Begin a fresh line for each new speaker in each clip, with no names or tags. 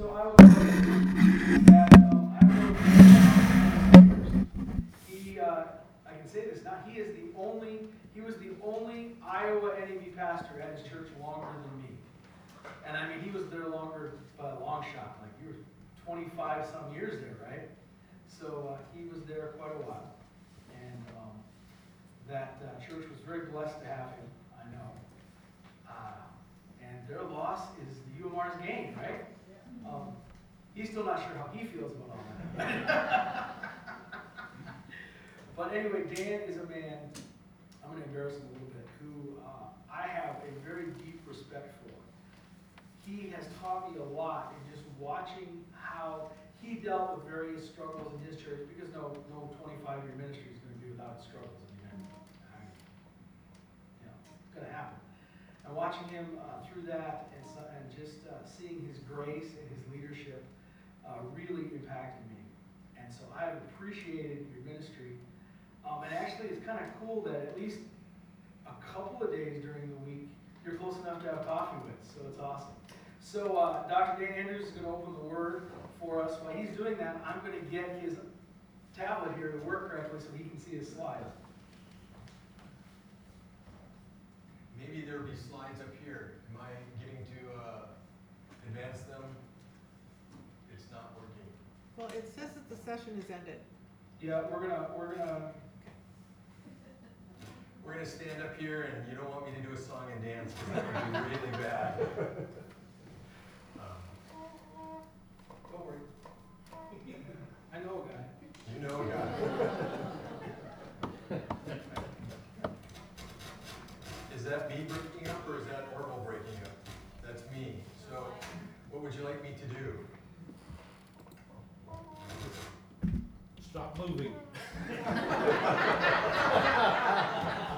So I was that um, I he uh, I can say this now. He is the only. He was the only Iowa NAB pastor at his church longer than me. And I mean, he was there longer by a long shot. Like you were 25 some years there, right? So uh, he was there quite a while, and um, that uh, church was very blessed to have him. I know. Uh, and their loss is the UMR's gain, right? Um, he's still not sure how he feels about all that. but anyway, Dan is a man, I'm going to embarrass him a little bit, who uh, I have a very deep respect for. He has taught me a lot in just watching how he dealt with various struggles in his church, because no, no 25-year ministry is going to be without struggles. I mean, you know, it's going to happen. And watching him uh, through that and, so, and just uh, seeing his grace and his leadership uh, really impacted me. And so I've appreciated your ministry. Um, and actually, it's kind of cool that at least a couple of days during the week, you're close enough to have coffee with. So it's awesome. So uh, Dr. Dan Andrews is going to open the word for us. While he's doing that, I'm going to get his tablet here to work correctly so he can see his slides.
Maybe there'll be slides up here. Am I getting to uh, advance them? It's not working.
Well, it says that the session is ended.
Yeah, we're gonna we're gonna
We're gonna stand up here and you don't want me to do a song and dance because that would be really bad. Um,
don't worry. I know a guy.
You know, God. Is that me breaking up or is that Orville breaking up? That's me. So what would you like me to do?
Stop moving.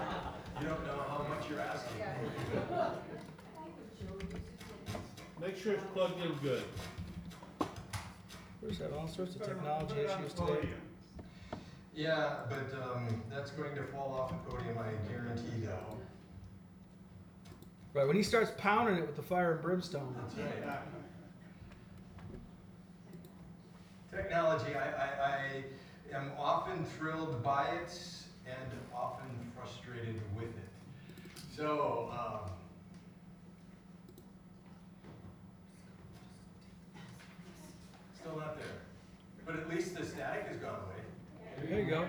You don't know how much you're asking.
Make sure it's plugged in good.
We're having all sorts of technology issues today.
Yeah, but um, that's going to fall off the podium, I guarantee that.
Right, when he starts pounding it with the fire and brimstone.
That's right. Technology, I, I, I am often thrilled by it and often frustrated with it. So, um, still not there. But at least the static has gone away.
There you go.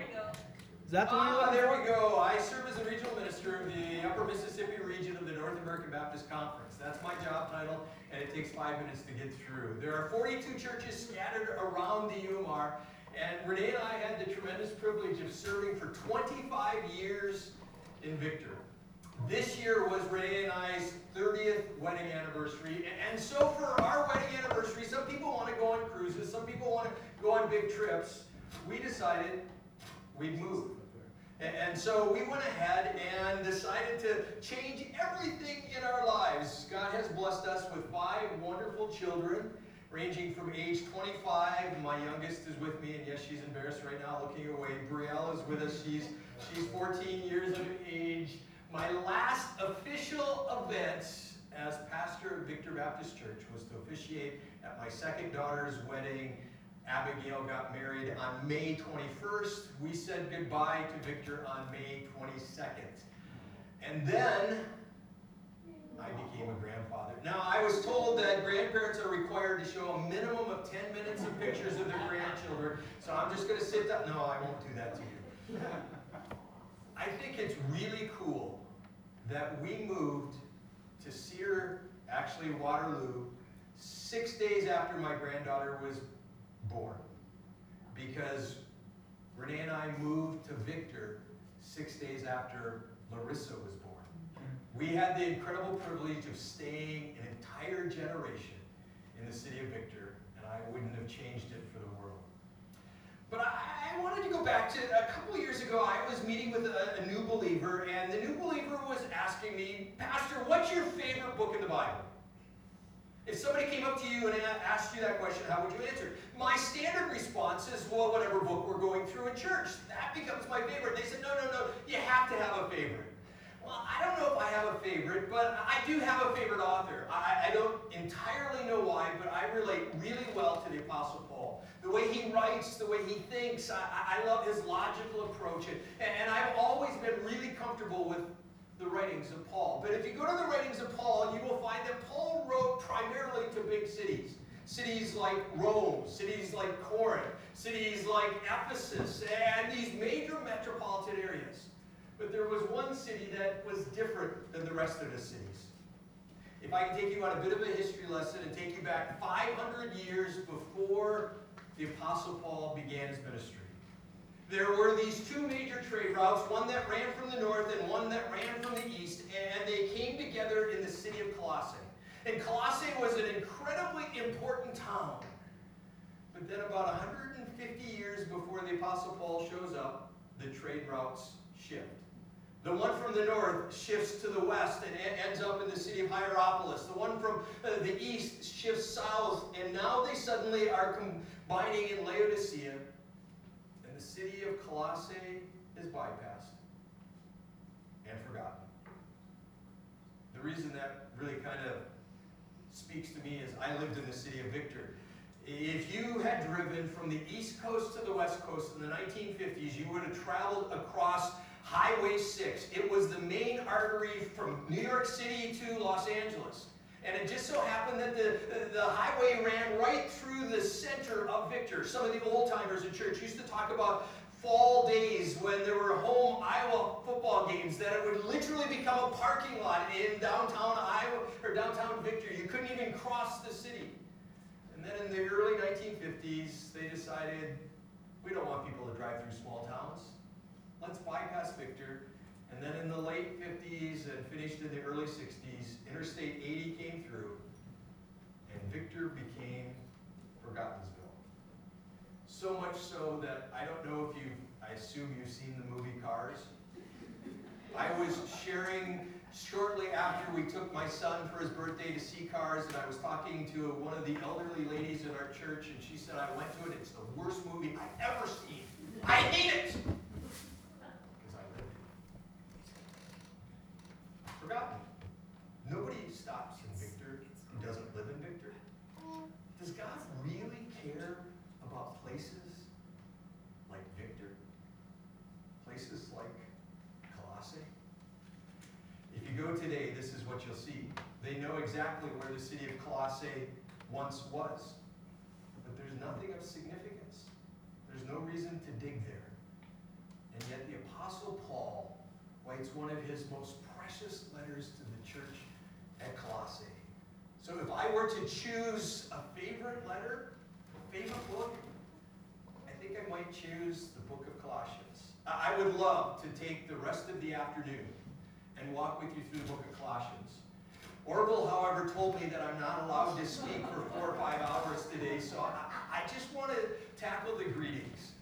Is that the one
Ah, there we go. I serve as the regional minister of the Upper Mississippi region of the North American Baptist Conference. That's my job title, and it takes five minutes to get through. There are 42 churches scattered around the UMR, and Renee and I had the tremendous privilege of serving for 25 years in Victor. This year was Renee and I's 30th wedding anniversary, and so for our wedding anniversary, some people want to go on cruises, some people want to go on big trips. We decided we'd move. And so we went ahead and decided to change everything in our lives. God has blessed us with five wonderful children, ranging from age 25. My youngest is with me, and yes, she's embarrassed right now, looking away. Brielle is with us. She's she's 14 years of age. My last official event as pastor of Victor Baptist Church was to officiate at my second daughter's wedding Abigail got married on May 21st. We said goodbye to Victor on May 22nd. And then I became a grandfather. Now, I was told that grandparents are required to show a minimum of 10 minutes of pictures of their grandchildren, so I'm just going to sit down. No, I won't do that to you. I think it's really cool that we moved to Sear, actually Waterloo, six days after my granddaughter was born. Because Renee and I moved to Victor six days after Larissa was born. We had the incredible privilege of staying an entire generation in the city of Victor, and I wouldn't have changed it for the world. But I, I wanted to go back to a couple years ago. I was meeting with a, a new believer, and the new believer was asking me, Pastor, what's your favorite book in the Bible? If somebody came up to you and asked you that question, how would you answer? My standard response is, well, whatever book we're going through in church. That becomes my favorite. They said, no, no, no, you have to have a favorite. Well, I don't know if I have a favorite, but I do have a favorite author. I, I don't entirely know why, but I relate really well to the Apostle Paul. The way he writes, the way he thinks, I, I love his logical approach. And, and I've always been really comfortable with the writings of Paul. But if you go to the writings of Paul, you will find that Paul wrote primarily to big cities. Cities like Rome, cities like Corinth, cities like Ephesus, and these major metropolitan areas. But there was one city that was different than the rest of the cities. If I can take you on a bit of a history lesson and take you back 500 years before the Apostle Paul began his ministry. There were these two major trade routes, one that ran from the north and one that ran from the east, and they came together in the city of Colossae. And Colossae was an incredibly important town. But then, about 150 years before the Apostle Paul shows up, the trade routes shift. The one from the north shifts to the west and ends up in the city of Hierapolis. The one from uh, the east shifts south, and now they suddenly are combining in Laodicea, and the city of Colossae is bypassed and forgotten. The reason that really kind of speaks to me is I lived in the city of Victor. If you had driven from the east coast to the west coast in the 1950s, you would have traveled across Highway 6. It was the main artery from New York City to Los Angeles. And it just so happened that the, the highway ran right through the center of Victor. Some of the old timers in church used to talk about fall days when there were home Iowa football games that it would literally become a parking lot in downtown Iowa or downtown Victor. You couldn't even cross the city. And then in the early 1950s, they decided we don't want people to drive through small towns. Let's bypass Victor. And then in the late 50s and finished in the early 60s, Interstate 80 came through, and Victor became Forgottensville. So much so that I don't know if you, I assume you've seen the movie Cars. I was sharing shortly after we took my son for his birthday to see Cars, and I was talking to one of the elderly ladies in our church, and she said, I went to it, it's the worst movie I've ever seen. I hate it! Because I lived it. Forgotten. Nobody stops in Victor who doesn't live in Victor. Does God really care about places like Victor? Places like Colossae? If you go today, this is what you'll see. They know exactly where the city of Colossae once was. But there's nothing of significance. There's no reason to dig there. And yet the Apostle Paul writes one of his most precious letters to the church at Colossae. So if I were to choose a favorite letter, a favorite book, I think I might choose the book of Colossians. I would love to take the rest of the afternoon and walk with you through the book of Colossians. Orville, however, told me that I'm not allowed to speak for four or five hours today, so I, I just want to tackle the greetings.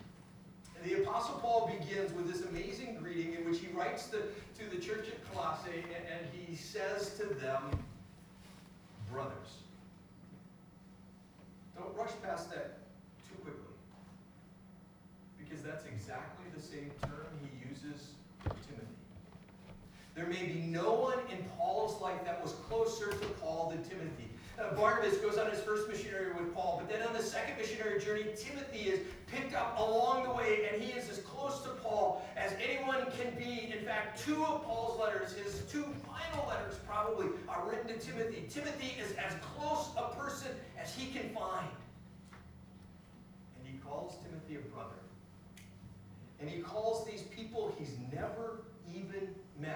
The Apostle Paul begins with this amazing greeting in which he writes to, to the church at Colossae, and, and he says to them, brothers. Don't rush past that too quickly. Because that's exactly the same term he uses for Timothy. There may be no one in Paul's life that was closer to Paul than Timothy. Uh, Barnabas goes on his first missionary with Paul, but then on the second missionary journey, Timothy is picked up along the way, and he is as close to Paul as anyone can be. In fact, two of Paul's letters, his two final letters probably, are written to Timothy. Timothy is as close a person as he can find. And he calls Timothy a brother. And he calls these people he's never even Uh,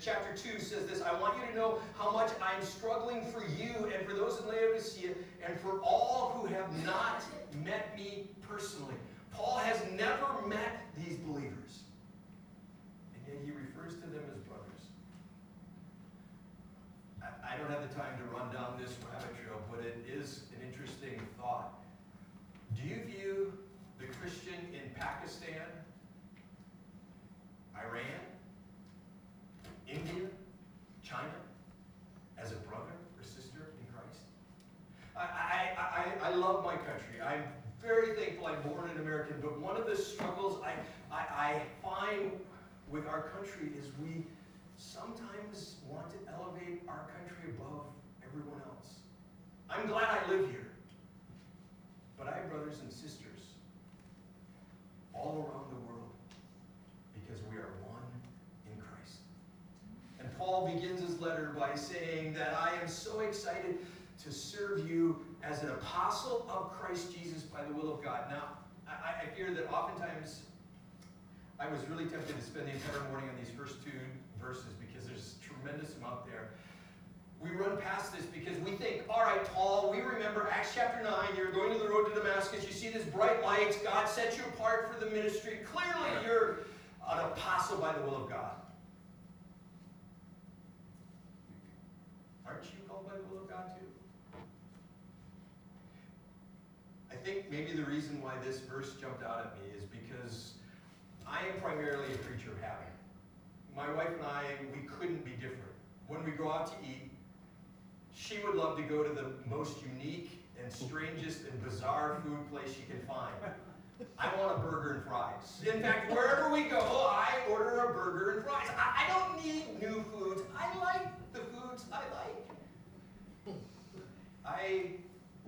chapter 2 says this I want you to know how much I'm struggling for you and for those in Laodicea and for all who have not met me personally. Paul has never met these believers, and yet he refers to them as brothers. I, I don't have the time to run down this rabbit trail, but it is an interesting thought. Do you view the Christian in Pakistan, Iran, India, China, as a brother or sister in Christ. I, I, I, I love my country. I'm very thankful I'm born an American, but one of the struggles I, I, I find with our country is we sometimes want to elevate our country above everyone else. I'm glad I live here. But I have brothers and sisters all around the world because we are one in Christ. And Paul begins his letter by saying that I am so excited to serve you as an apostle of Christ Jesus by the will of God. Now, I, I fear that oftentimes I was really tempted to spend the entire morning on these first two verses because there's a tremendous amount there. We run past this because we think, all right, Paul, we remember Acts chapter 9, you're going to the road to Damascus, you see this bright lights, God set you apart for the ministry. Clearly, you're an apostle by the will of God. Will? I think maybe the reason why this verse jumped out at me is because I am primarily a creature of habit. My wife and I, we couldn't be different. When we go out to eat, she would love to go to the most unique and strangest and bizarre food place she can find. I want a burger and fries. In fact, wherever we go, I order a burger and fries. I, I don't need new foods. I like the foods I like. I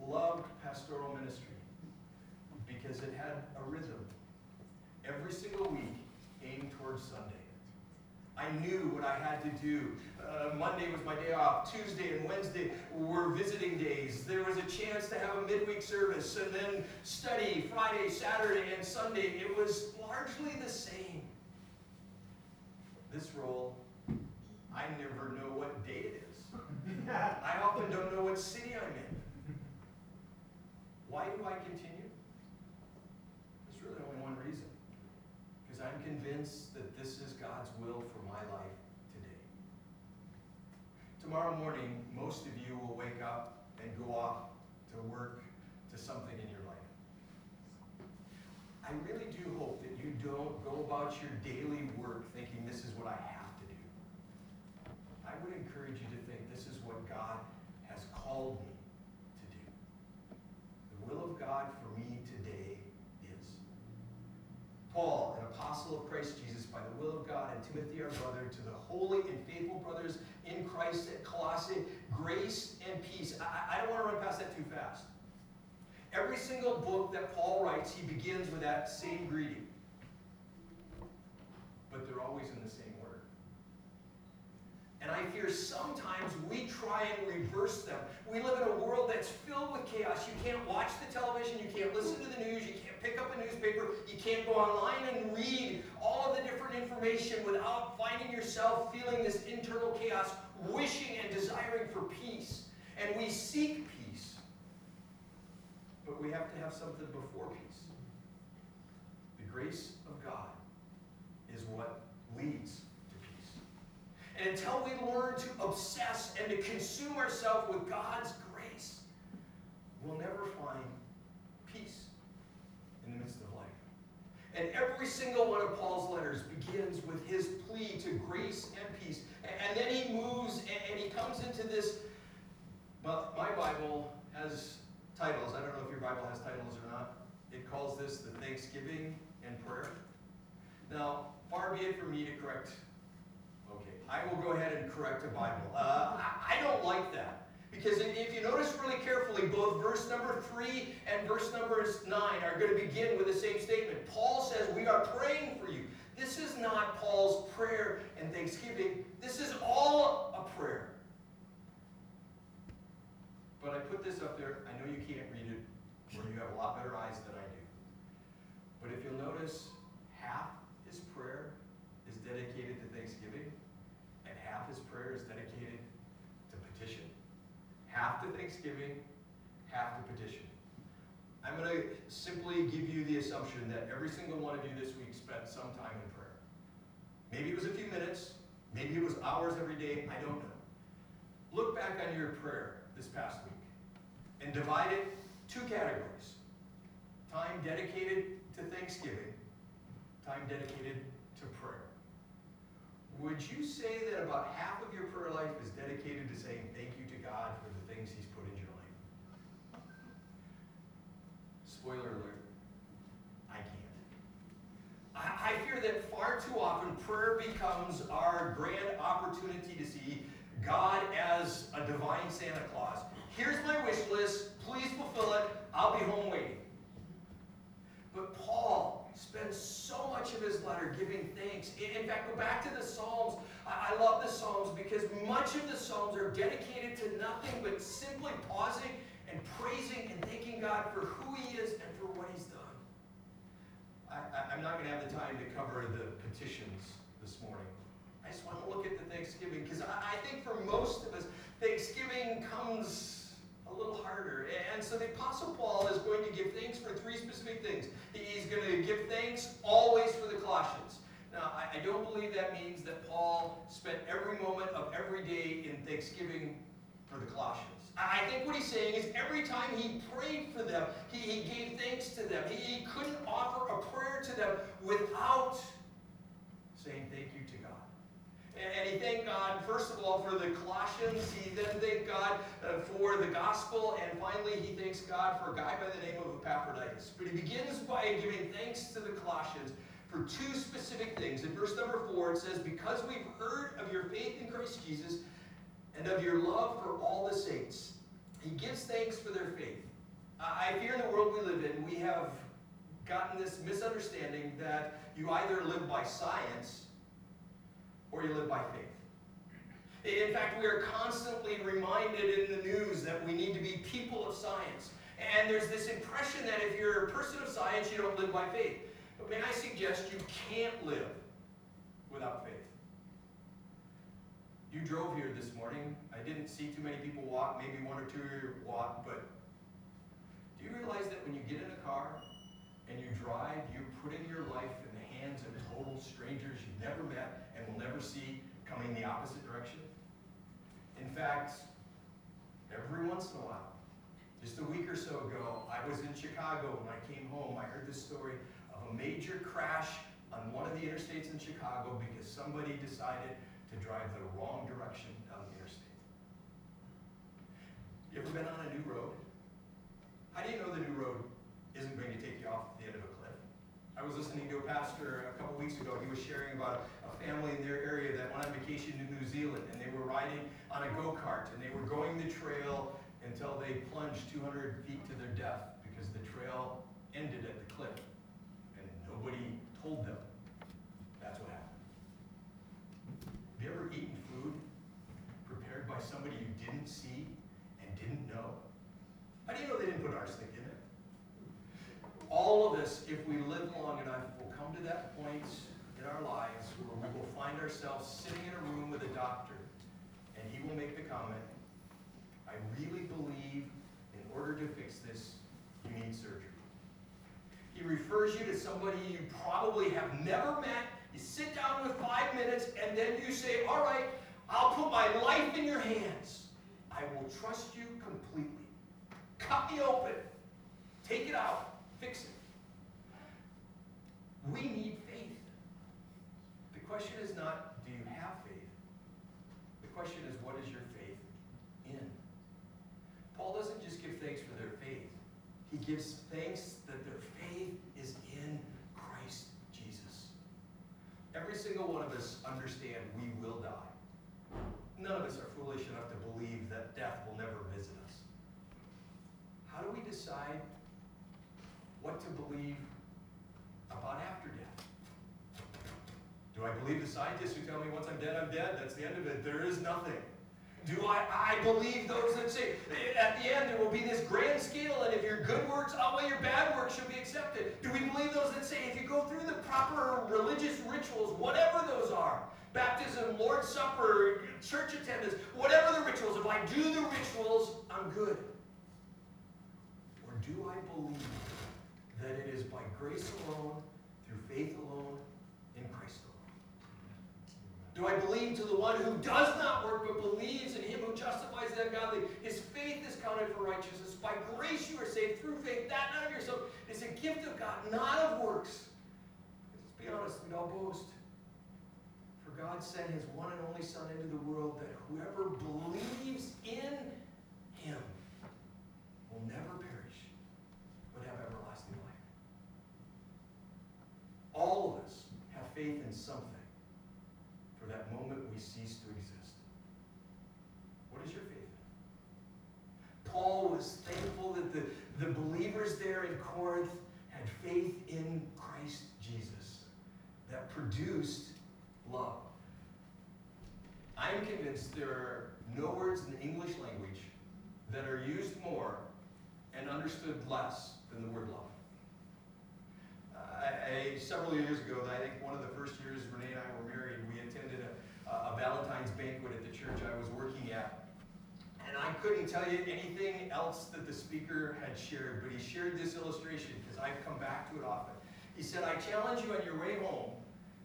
loved pastoral ministry because it had a rhythm. Every single week aimed towards Sunday. I knew what I had to do. Uh, Monday was my day off. Tuesday and Wednesday were visiting days. There was a chance to have a midweek service and then study Friday, Saturday, and Sunday. It was largely the same. This role, I never know what day it is. I often don't know what city I'm in. Why do I continue? There's really only one reason. Because I'm convinced that this is God's will for my life today. Tomorrow morning, most of you will wake up and go off to work to something in your life. I really do hope that you don't go about your daily work thinking this is what I have to do. I would encourage you to think this is what God has called me to do. The will of God for me today is. Paul, an apostle of Christ Jesus, by the will of God, and Timothy, our brother, to the holy and faithful brothers in Christ at Colossae, grace and peace. I, I don't want to run past that too fast. Every single book that Paul writes, he begins with that same greeting. But they're always in the same. And I fear sometimes we try and reverse them. We live in a world that's filled with chaos. You can't watch the television, you can't listen to the news, you can't pick up a newspaper, you can't go online and read all of the different information without finding yourself feeling this internal chaos, wishing and desiring for peace. And we seek peace. But we have to have something before peace. The grace of God is what leads. And until we learn to obsess and to consume ourselves with God's grace, we'll never find peace in the midst of life. And every single one of Paul's letters begins with his plea to grace and peace. And then he moves and he comes into this. My Bible has titles. I don't know if your Bible has titles or not. It calls this the Thanksgiving and Prayer. Now, far be it for me to correct. I will go ahead and correct a Bible. Uh, I, I don't like that. Because if you notice really carefully, both verse number 3 and verse number 9 are going to begin with the same statement. Paul says, We are praying for you. This is not Paul's prayer and thanksgiving. This is all a prayer. But I put this up there. I know you can't read it, or you have a lot better eyes than I do. But if you'll notice, half his prayer is dedicated to thanksgiving, and half his prayer is dedicated to petition. Half thanksgiving, half to petition. I'm going to simply give you the assumption that every single one of you this week spent some time in prayer. Maybe it was a few minutes, maybe it was hours every day, I don't know. Look back on your prayer this past week and divide it two categories. Time dedicated to thanksgiving, time dedicated to prayer. Would you say that about half of your prayer life is dedicated to saying thank you to God for the things He's put in your life? Spoiler alert, I can't. I, I fear that far too often prayer becomes our grand opportunity to see God as a divine Santa Claus. Here's my wish list. Please fulfill it. I'll be home waiting. But Paul spends so much of his letter giving thanks. In fact, go back to the Psalms. I love the Psalms because much of the Psalms are dedicated to nothing but simply pausing and praising and thanking God for who He is and for what He's done. I, I'm not going to have the time to cover the petitions this morning. I just want to look at the Thanksgiving because I, I think for most of us, Thanksgiving comes a little harder. And so the Apostle Paul is going to give thanks for three specific things. He's going to give thanks always for the Colossians. Now, I, I don't believe that means that Paul spent every moment of every day in Thanksgiving for the Colossians. I think what he's saying is every time he prayed for them, he, he gave thanks to them. He, he couldn't offer a prayer to them without saying thank you to God. And, and he thanked God, first of all, for the Colossians. He then thanked God uh, for the gospel. And finally, he thanks God for a guy by the name of Epaphroditus. But he begins by giving thanks to the Colossians for two specific things. In verse number four, it says, Because we've heard of your faith in Christ Jesus and of your love for all the saints. He gives thanks for their faith. I fear in the world we live in, we have gotten this misunderstanding that you either live by science or you live by faith. In fact, we are constantly reminded in the news that we need to be people of science. And there's this impression that if you're a person of science, you don't live by faith. But may I suggest you can't live without faith? You drove here this morning. I didn't see too many people walk, maybe one or two walk, but do you realize that when you get in a car and you drive, you're putting your life in the hands of total strangers you've never met and will never see coming the opposite direction? In fact, every once in a while, just a week or so ago, I was in Chicago when I came home. I heard this story of a major crash on one of the interstates in Chicago because somebody decided to drive the wrong direction down the interstate. You ever been on a new road? How do you know the new road isn't going to take you off the end of a cliff? I was listening to a pastor a couple weeks ago. He was sharing about a family in their area that went on vacation to New Zealand and they were riding on a go-kart and they were going the trail until they plunged 200 feet to their death because the trail ended at the cliff and nobody told them that's what happened. Have you ever eaten food prepared by somebody you didn't see and didn't know? How do you know they didn't put arsenic in it? All of us, if we live long enough, will come to that point in our lives where we will find ourselves sitting in a room with a doctor and he will make the comment, I really believe in order to fix this, you need surgery. He refers you to somebody you probably have never met. You sit down with five minutes and then you say, All right, I'll put my life in your hands. I will trust you completely. Cut me open. Take it out. Fix it. We need faith. The question is not, do you have faith? The question is, what is your faith in? Paul doesn't just give thanks for their faith, he gives thanks that their faith is in Christ Jesus. Every single one of us understand we will die. None of us are foolish enough to believe that death will never visit us. How do we decide what to believe about after death? Do I believe the scientists who tell me once I'm dead, I'm dead? That's the end of it. There is nothing. Do I, I believe those that say at the end there will be this grand scale, and if your good works outweigh your bad works, you'll be accepted? Do we believe those that say if you go through the proper religious rituals, whatever those are, baptism, Lord's Supper, church attendance, whatever the rituals, if I do the rituals, I'm good? Or do I believe that it is by grace alone, through faith alone, in Christ alone? Do I believe to the one who does not work but believes in him who justifies the ungodly? His faith is counted for righteousness. By grace you are saved through faith, that not of yourself. It's a gift of God, not of works. Let's be honest, we all boast. God sent his one and only Son into the world that whoever believes in him will never perish, but have everlasting life. All of us have faith in something for that moment we cease to exist. What is your faith in? Paul was thankful that the, the believers there in Corinth had faith in Christ Jesus that produced love. I'm convinced there are no words in the English language that are used more and understood less than the word love. I, I, several years ago, I think one of the first years Renee and I were married, we attended a, a Valentine's banquet at the church I was working at. And I couldn't tell you anything else that the speaker had shared, but he shared this illustration because I've come back to it often. He said, I challenge you on your way home,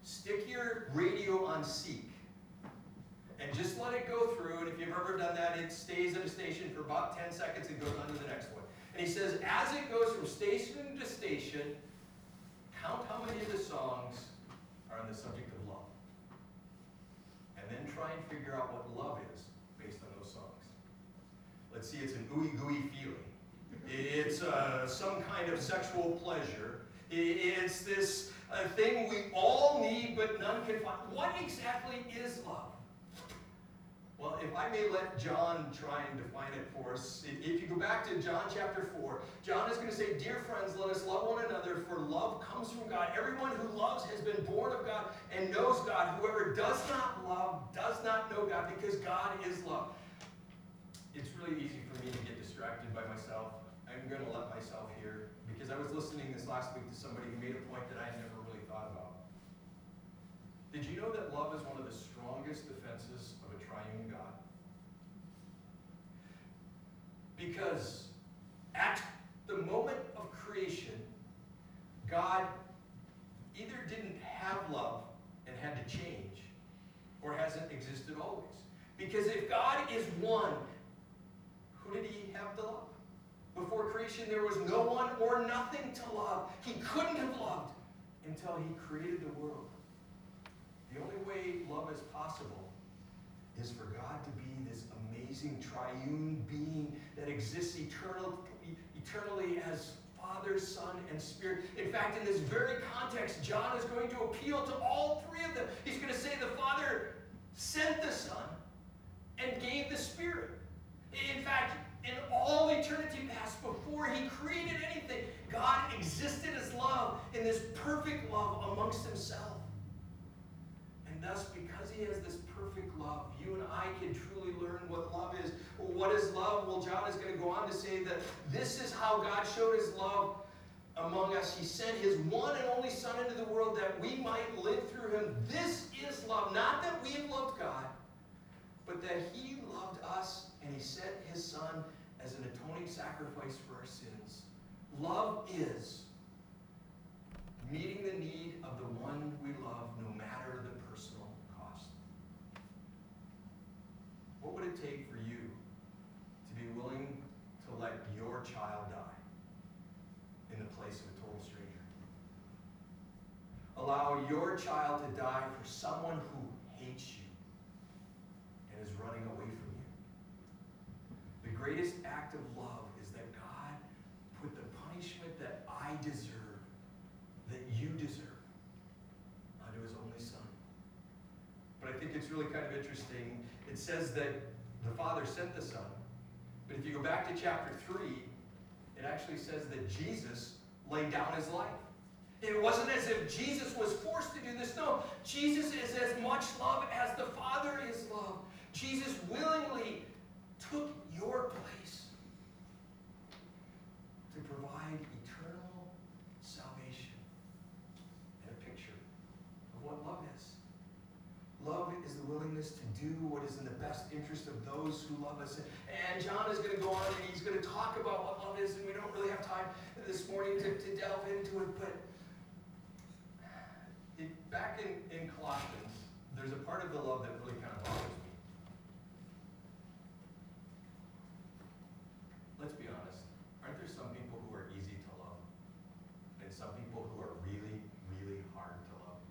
stick your radio on Seek and just let it go through. And if you've ever done that, it stays at a station for about 10 seconds and goes on to the next one. And he says, as it goes from station to station, count how many of the songs are on the subject of love. And then try and figure out what love is based on those songs. Let's see, it's an ooey gooey feeling. It's uh, some kind of sexual pleasure. It's this uh, thing we all need but none can find. What exactly is love? Well, if I may let John try and define it for us, if you go back to John chapter 4, John is going to say, Dear friends, let us love one another, for love comes from God. Everyone who loves has been born of God and knows God. Whoever does not love does not know God, because God is love. It's really easy for me to get distracted by myself. I'm going to let myself here, because I was listening this last week to somebody who made a point that I had never really thought about. Did you know that love is one of the strongest defenses triune God? Because at the moment of creation, God either didn't have love and had to change, or hasn't existed always. Because if God is one, who did he have to love? Before creation, there was no one or nothing to love. He couldn't have loved until he created the world. The only way love is possible is for God to be this amazing triune being that exists eternal, eternally as Father, Son, and Spirit. In fact, in this very context, John is going to appeal to all three of them. He's going to say the Father sent the Son and gave the Spirit. In fact, in all eternity past, before he created anything, God existed as love in this perfect love amongst himself. And thus, because he has this perfect love, you and I can truly learn what love is. What is love? Well, John is going to go on to say that this is how God showed his love among us. He sent his one and only Son into the world that we might live through him. This is love. Not that we have loved God, but that he loved us and he sent his Son as an atoning sacrifice for our sins. Love is meeting the need of the one we love, no matter the would it take for you to be willing to let your child die in the place of a total stranger? Allow your child to die for someone who hates you and is running away from you. The greatest act of love is that God put the punishment that I deserve, that you deserve, onto his only son. But I think it's really kind of interesting. It says that the Father sent the Son. But if you go back to chapter 3, it actually says that Jesus laid down his life. It wasn't as if Jesus was forced to do this. No, Jesus is as much love as the Father is love. Jesus willingly took your place to provide eternal salvation and a picture of what love is. Is the willingness to do what is in the best interest of those who love us. And John is going to go on and he's going to talk about what love is, and we don't really have time this morning to, to delve into it, but it, back in, in Colossians, there's a part of the love that really kind of bothers me. Let's be honest, aren't there some people who are easy to love? And some people who are really, really hard to love?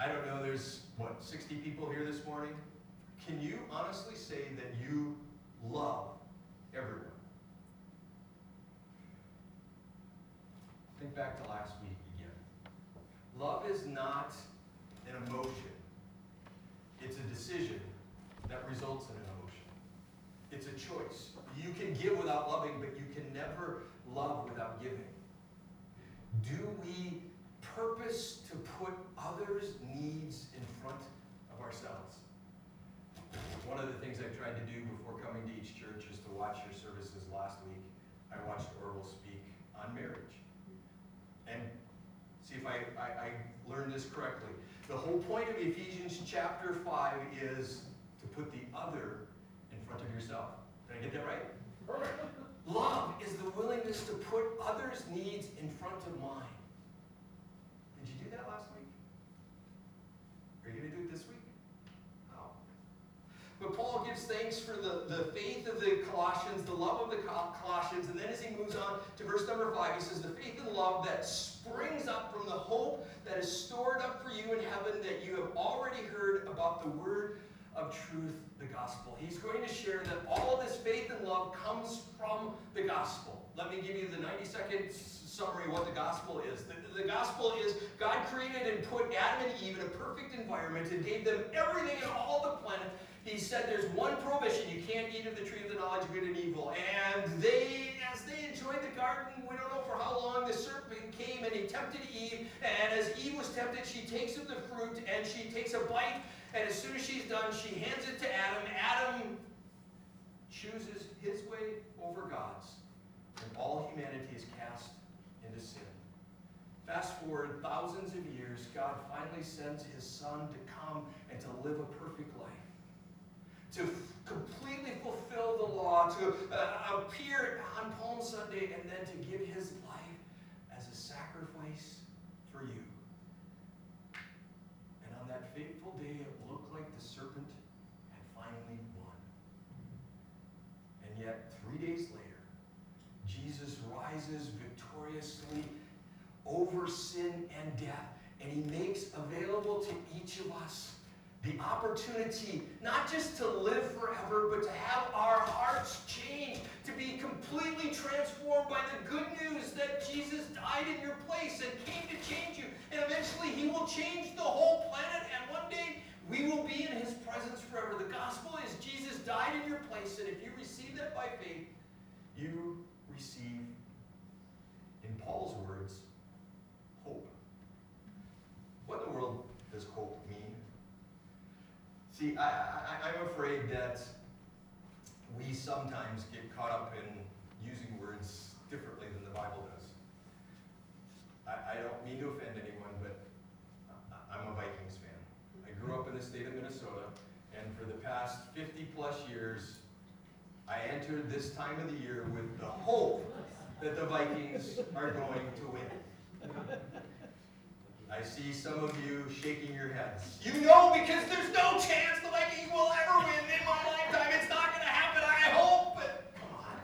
I don't know, there's, what, 60 people here this morning? Can you honestly say that you love everyone? Think back to last week again. Love is not an emotion. It's a decision that results in an emotion. It's a choice. You can give without loving, but you can never love without giving. Do we purpose to put others' needs in front of ourselves? One of the things I tried to do before coming to each church is to watch your services last week. I watched Orville speak on marriage. And see if I, I, I learned this correctly. The whole point of Ephesians chapter 5 is to put the other in front of yourself. Did I get that right? Perfect. Love is the willingness to put others' needs in front of mine. Last week? Are you going to do it this week? No. But Paul gives thanks for the, the faith of the Colossians, the love of the Colossians, and then as he moves on to verse number 5, he says, The faith and love that springs up from the hope that is stored up for you in heaven that you have already heard about the word of truth, the gospel. He's going to share that all this faith and love comes from the gospel. Let me give you the 90 second summary of what the gospel is. The, the gospel is God created and put Adam and Eve in a perfect environment and gave them everything and all the planet. He said there's one prohibition you can't eat of the tree of the knowledge of good and evil. And they, as they enjoyed the garden, we don't know for how long, the serpent came and he tempted Eve. And as Eve was tempted, she takes of the fruit and she takes a bite. And as soon as she's done, she hands it to Adam. Adam chooses his way over God's. And all humanity is cast into sin. Fast forward thousands of years, God finally sends his son to come and to live a perfect life. To completely fulfill the law, to uh, appear on Palm Sunday, and then to give his life as a sacrifice for you. And on that fateful day, it looked like the serpent had finally won. And yet, three days later, Jesus rises victoriously over sin and death, and he makes available to each of us the opportunity not just to live forever, but to have our hearts changed, to be completely transformed by the good news that Jesus died in your place and came to change you. And eventually, he will change the whole planet, and one day we will be in his presence forever. The gospel is Jesus died in your place, and if you receive that by faith, you receive, in Paul's words, hope. What in the world does hope mean? I, I, I'm afraid that we sometimes get caught up in using words differently than the Bible does. I, I don't mean to offend anyone, but I- I'm a Vikings fan. I grew up in the state of Minnesota, and for the past 50 plus years, I entered this time of the year with the hope that the Vikings are going to win. I see some of you shaking your heads. You know because there's no chance the Vikings will ever win in my lifetime. It's not going to happen. I hope. But come on,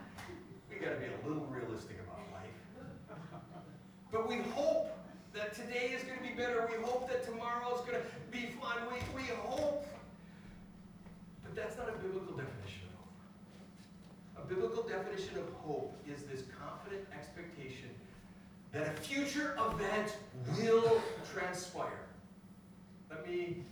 we got to be a little realistic about life. But we hope that today is going to be better. We hope that tomorrow is going to be fun. We, we hope. But that's not a biblical definition of hope. A biblical definition of hope is this confident expectation that a future event will transpire. Let me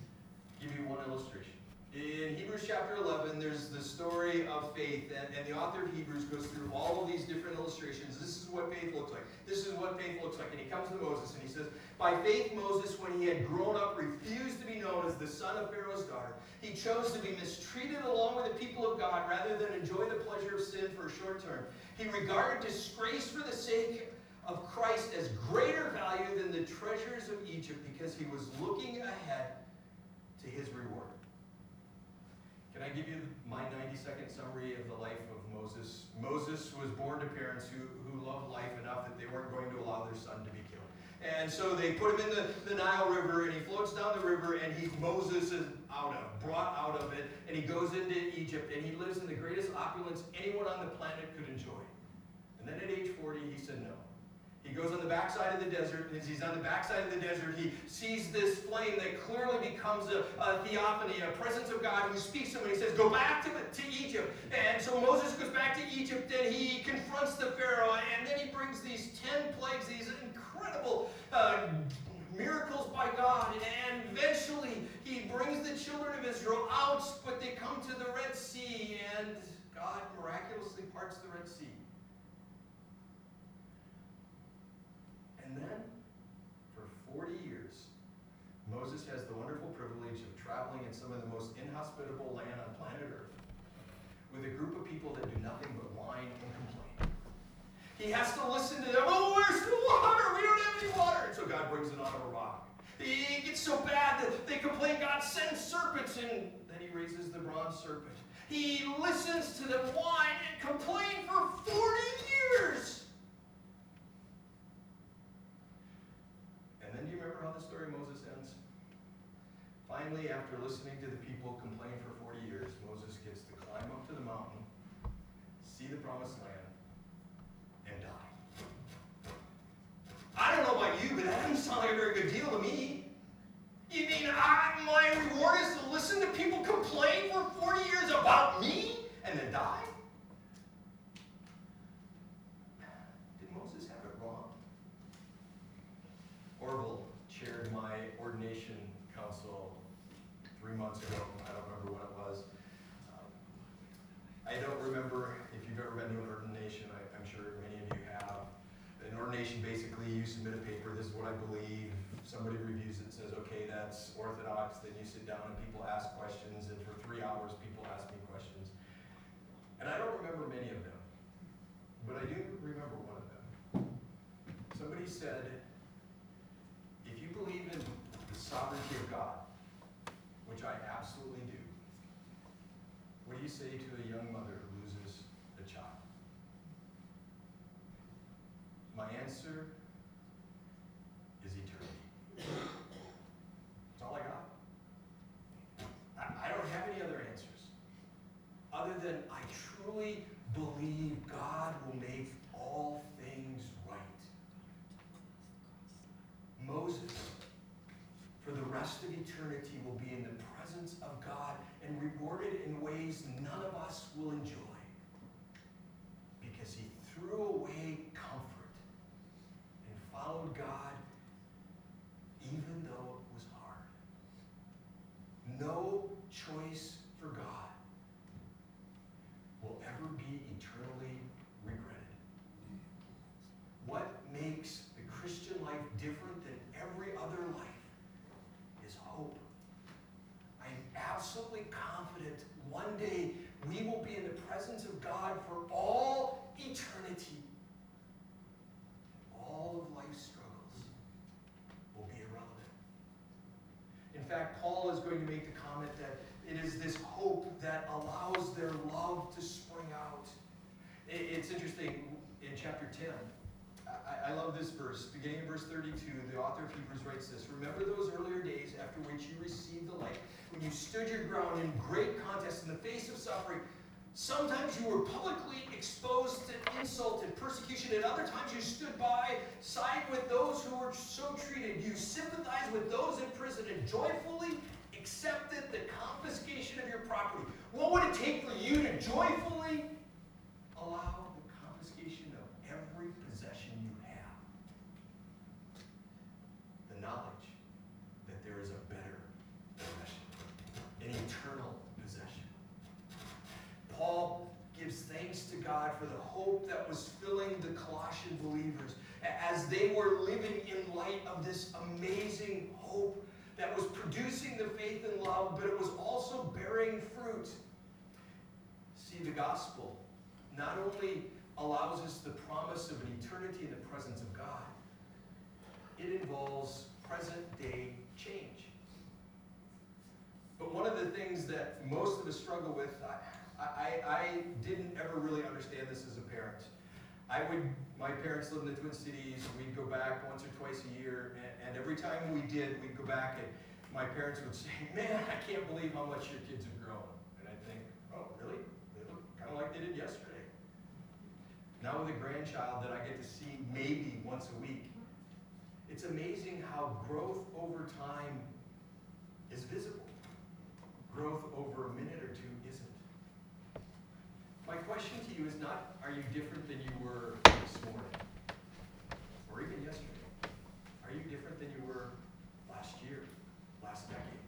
give you one illustration. In Hebrews chapter 11, there's the story of faith, and, and the author of Hebrews goes through all of these different illustrations. This is what faith looks like. This is what faith looks like. And he comes to Moses and he says, By faith, Moses, when he had grown up, refused to be known as the son of Pharaoh's daughter. He chose to be mistreated along with the people of God rather than enjoy the pleasure of sin for a short term. He regarded disgrace for the sake of Christ as greater value than the treasures of Egypt because he was looking ahead to his reward. Can I give you my 90 second summary of the life of Moses? Moses was born to parents who, who loved life enough that they weren't going to allow their son to be killed. And so they put him in the, the Nile River and he floats down the river and he Moses is out of, brought out of it, and he goes into Egypt and he lives in the greatest opulence anyone on the planet could enjoy. And then at age 40, he said no. He goes on the backside of the desert, and as he's on the backside of the desert, he sees this flame that clearly becomes a, a theophany, a presence of God who speaks to him, and he says, Go back to, to Egypt. And so Moses goes back to Egypt, and he confronts the Pharaoh, and then he brings these ten plagues, these incredible uh, miracles by God, and eventually he brings the children of Israel out, but they come to the Red Sea, and God miraculously parts the Red Sea. And then, for 40 years, Moses has the wonderful privilege of traveling in some of the most inhospitable land on planet Earth with a group of people that do nothing but whine and complain. He has to listen to them. Oh, where's the water? We don't have any water. And so God brings it on a rock. It gets so bad that they complain God sends serpents, and then he raises the bronze serpent. He listens to them whine and complain for 40 years. Finally, after listening to the people complain for 40 years, Moses gets to climb up to the mountain, see the promised land, and die. I don't know about you, but that doesn't sound like a very good deal to me. You mean I, my reward is to listen to people complain for 40 years about me and then die? Did Moses have it wrong? Orville chaired my ordination council three months ago. I don't remember what it was. Um, I don't remember if you've ever been to an ordination. I, I'm sure many of you have. An ordination basically you submit a paper. This is what I believe. Somebody reviews it, says, okay, that's orthodox. Then you sit down and people ask questions, and for three hours people ask me questions. And I don't remember many of them, but I do remember one of them. Somebody said, if you believe in the sovereignty of God, which I absolutely do, what do you say to a young mother who loses a child? My answer is eternity. That's all I got. I, I don't have any other answers. Other than I truly believe God will make all things right. Moses, for the rest of eternity, will be in the presence of God and rewarded in ways none of us will enjoy. Because he threw away comfort and followed God even though it was hard. No choice for God will ever be eternally regretted. What makes the Christian life different than every other life is hope. I am absolutely confident one day we will be in the presence of God for all eternity. All of life's struggles will be irrelevant. In fact, Paul is going to make the comment that it is this hope that allows their love to spring out. It's interesting, in chapter 10, I, love this verse. Beginning in verse 32, the author of Hebrews writes this Remember those earlier days after which you received the light, when you stood your ground in great contest in the face of suffering. Sometimes you were publicly exposed to insult and persecution, and other times you stood by, side with those who were so treated. You sympathized with those in prison and joyfully accepted the confiscation of your property. What would it take for you to joyfully allow the confiscation of every possession you have? The knowledge that there is a better possession, an eternal possession. Paul gives thanks to God for the hope that was filling the Colossian believers as they were living in light of this amazing hope that was producing the faith and love, but it was also bearing fruit. See, the gospel not only allows us the promise of an eternity in the presence of God, it involves present day change. But one of the things that most of us struggle with, I, I, I didn't ever really understand this as a parent. I would, my parents lived in the Twin Cities, we'd go back once or twice a year, and, and every time we did, we'd go back and my parents would say, man, I can't believe how much your kids have grown. And I'd think, oh, really? They look kind of like they did yesterday. Now with a grandchild that I get to see maybe once a week, it's amazing how growth over time is visible. Growth over a minute or two isn't. My question to you is not, are you different than you were this morning? Or even yesterday? Are you different than you were last year, last decade?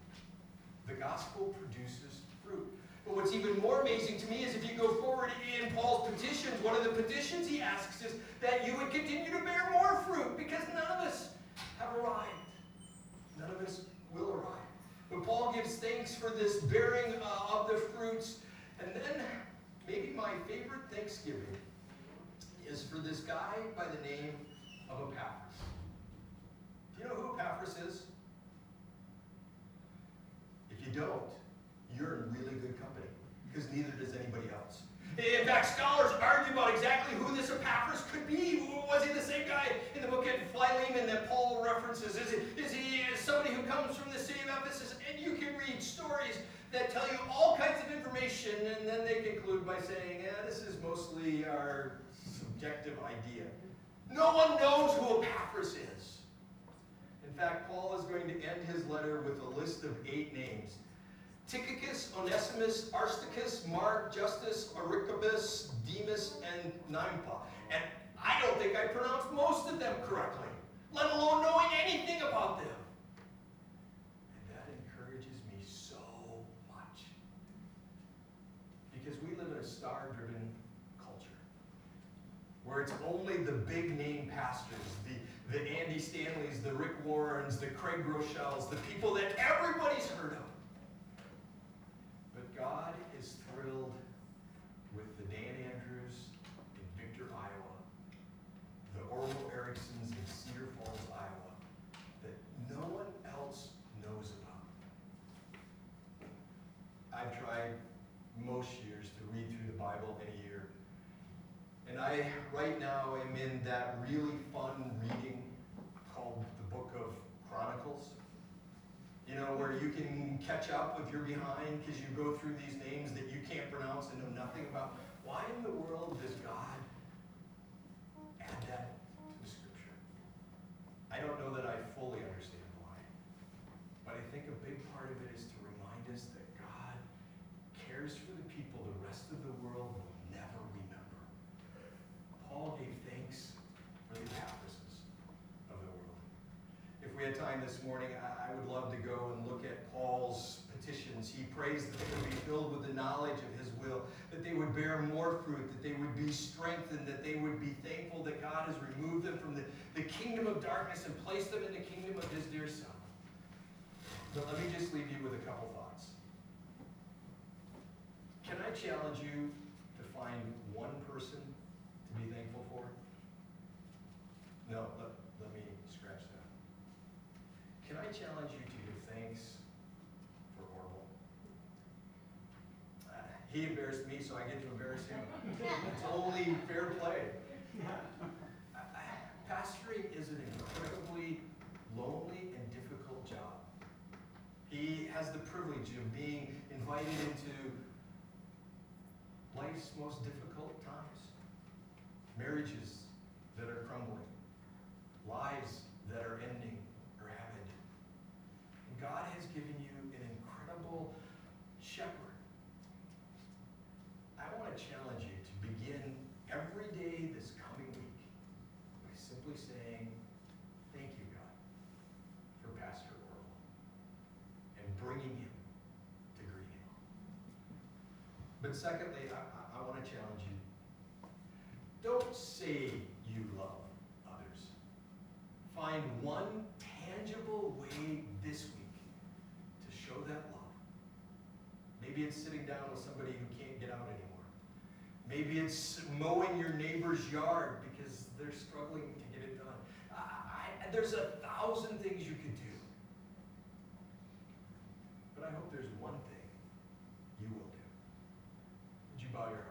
The gospel produces fruit. But what's even more amazing to me is if you go forward in Paul's petitions, one of the petitions he asks is that you would continue to bear more fruit because none of us have arrived. None of us will arrive. But Paul gives thanks for this bearing uh, of the fruits. And then, maybe my favorite Thanksgiving is for this guy by the name of Epaphras. Do you know who Epaphras is? If you don't, you're in really good company, because neither does anybody else. In fact, scholars argue about exactly who this Epaphras could be. Was he the same guy in the book of Philemon that Paul references? Is he, is he somebody who comes from the city of Ephesus? And you can read stories that tell you all kinds of information, and then they conclude by saying, this is mostly our subjective idea. No one knows who Epaphras is. In fact, Paul is going to end his letter with a list of eight names. Tychicus, Onesimus, Arsticus, Mark, Justus, Archippus, Demas, and Nympha. And I don't think I pronounced most of them correctly, let alone knowing anything about them. And that encourages me so much. Because we live in a star-driven culture where it's only the big name pastors, the, the Andy Stanleys, the Rick Warrens, the Craig Groeschel's, the people that everybody's heard of. But God is thrilled with the Dan Andrews in Victor, Iowa, the Orville Ericksons in Cedar Falls, Iowa, that no one else knows about. I've tried most years to read through the Bible in a year. And I, right now, am in that really fun reading called the Book of Chronicles. You know, where you can catch up if you're behind because you go through these names that you can't pronounce and know nothing about. Why in the world does God add that to the scripture? I don't know that I fully understand why. But I think a big part of it is to remind us that God cares for the people the rest of the world will never remember. Paul gave thanks for the Epaphrases of the world. If we had time this morning, I, I would love to go and look at Paul's That they would be filled with the knowledge of his will, that they would bear more fruit, that they would be strengthened, that they would be thankful that God has removed them from the, the kingdom of darkness and placed them in the kingdom of his dear Son. But let me just leave you with a couple thoughts. Can I challenge you to find one person to be thankful for? No, let, let me scratch that. Can I challenge you to give thanks for Orville? Uh, He embarrassed me, so I get to embarrass him. It's only fair play. Pastoring is an incredibly lonely and difficult job. He has the privilege of being invited into life's most difficult times. Marriages that are crumbling, lives that are ending or have ended. And God has given you an incredible shepherd. I want to challenge you to begin every day this coming week by simply saying, Thank you, God, for Pastor Orville and bringing him to Green Hill. But secondly, I, I, I want to challenge you. Don't say you love others. Find one tangible way this week to show that love. Maybe it's sitting down with somebody who can't get out anymore. Maybe it's mowing your neighbor's yard because they're struggling to get it done. I, I, there's a thousand things you can do. But I hope there's one thing you will do. Would you bow your hearts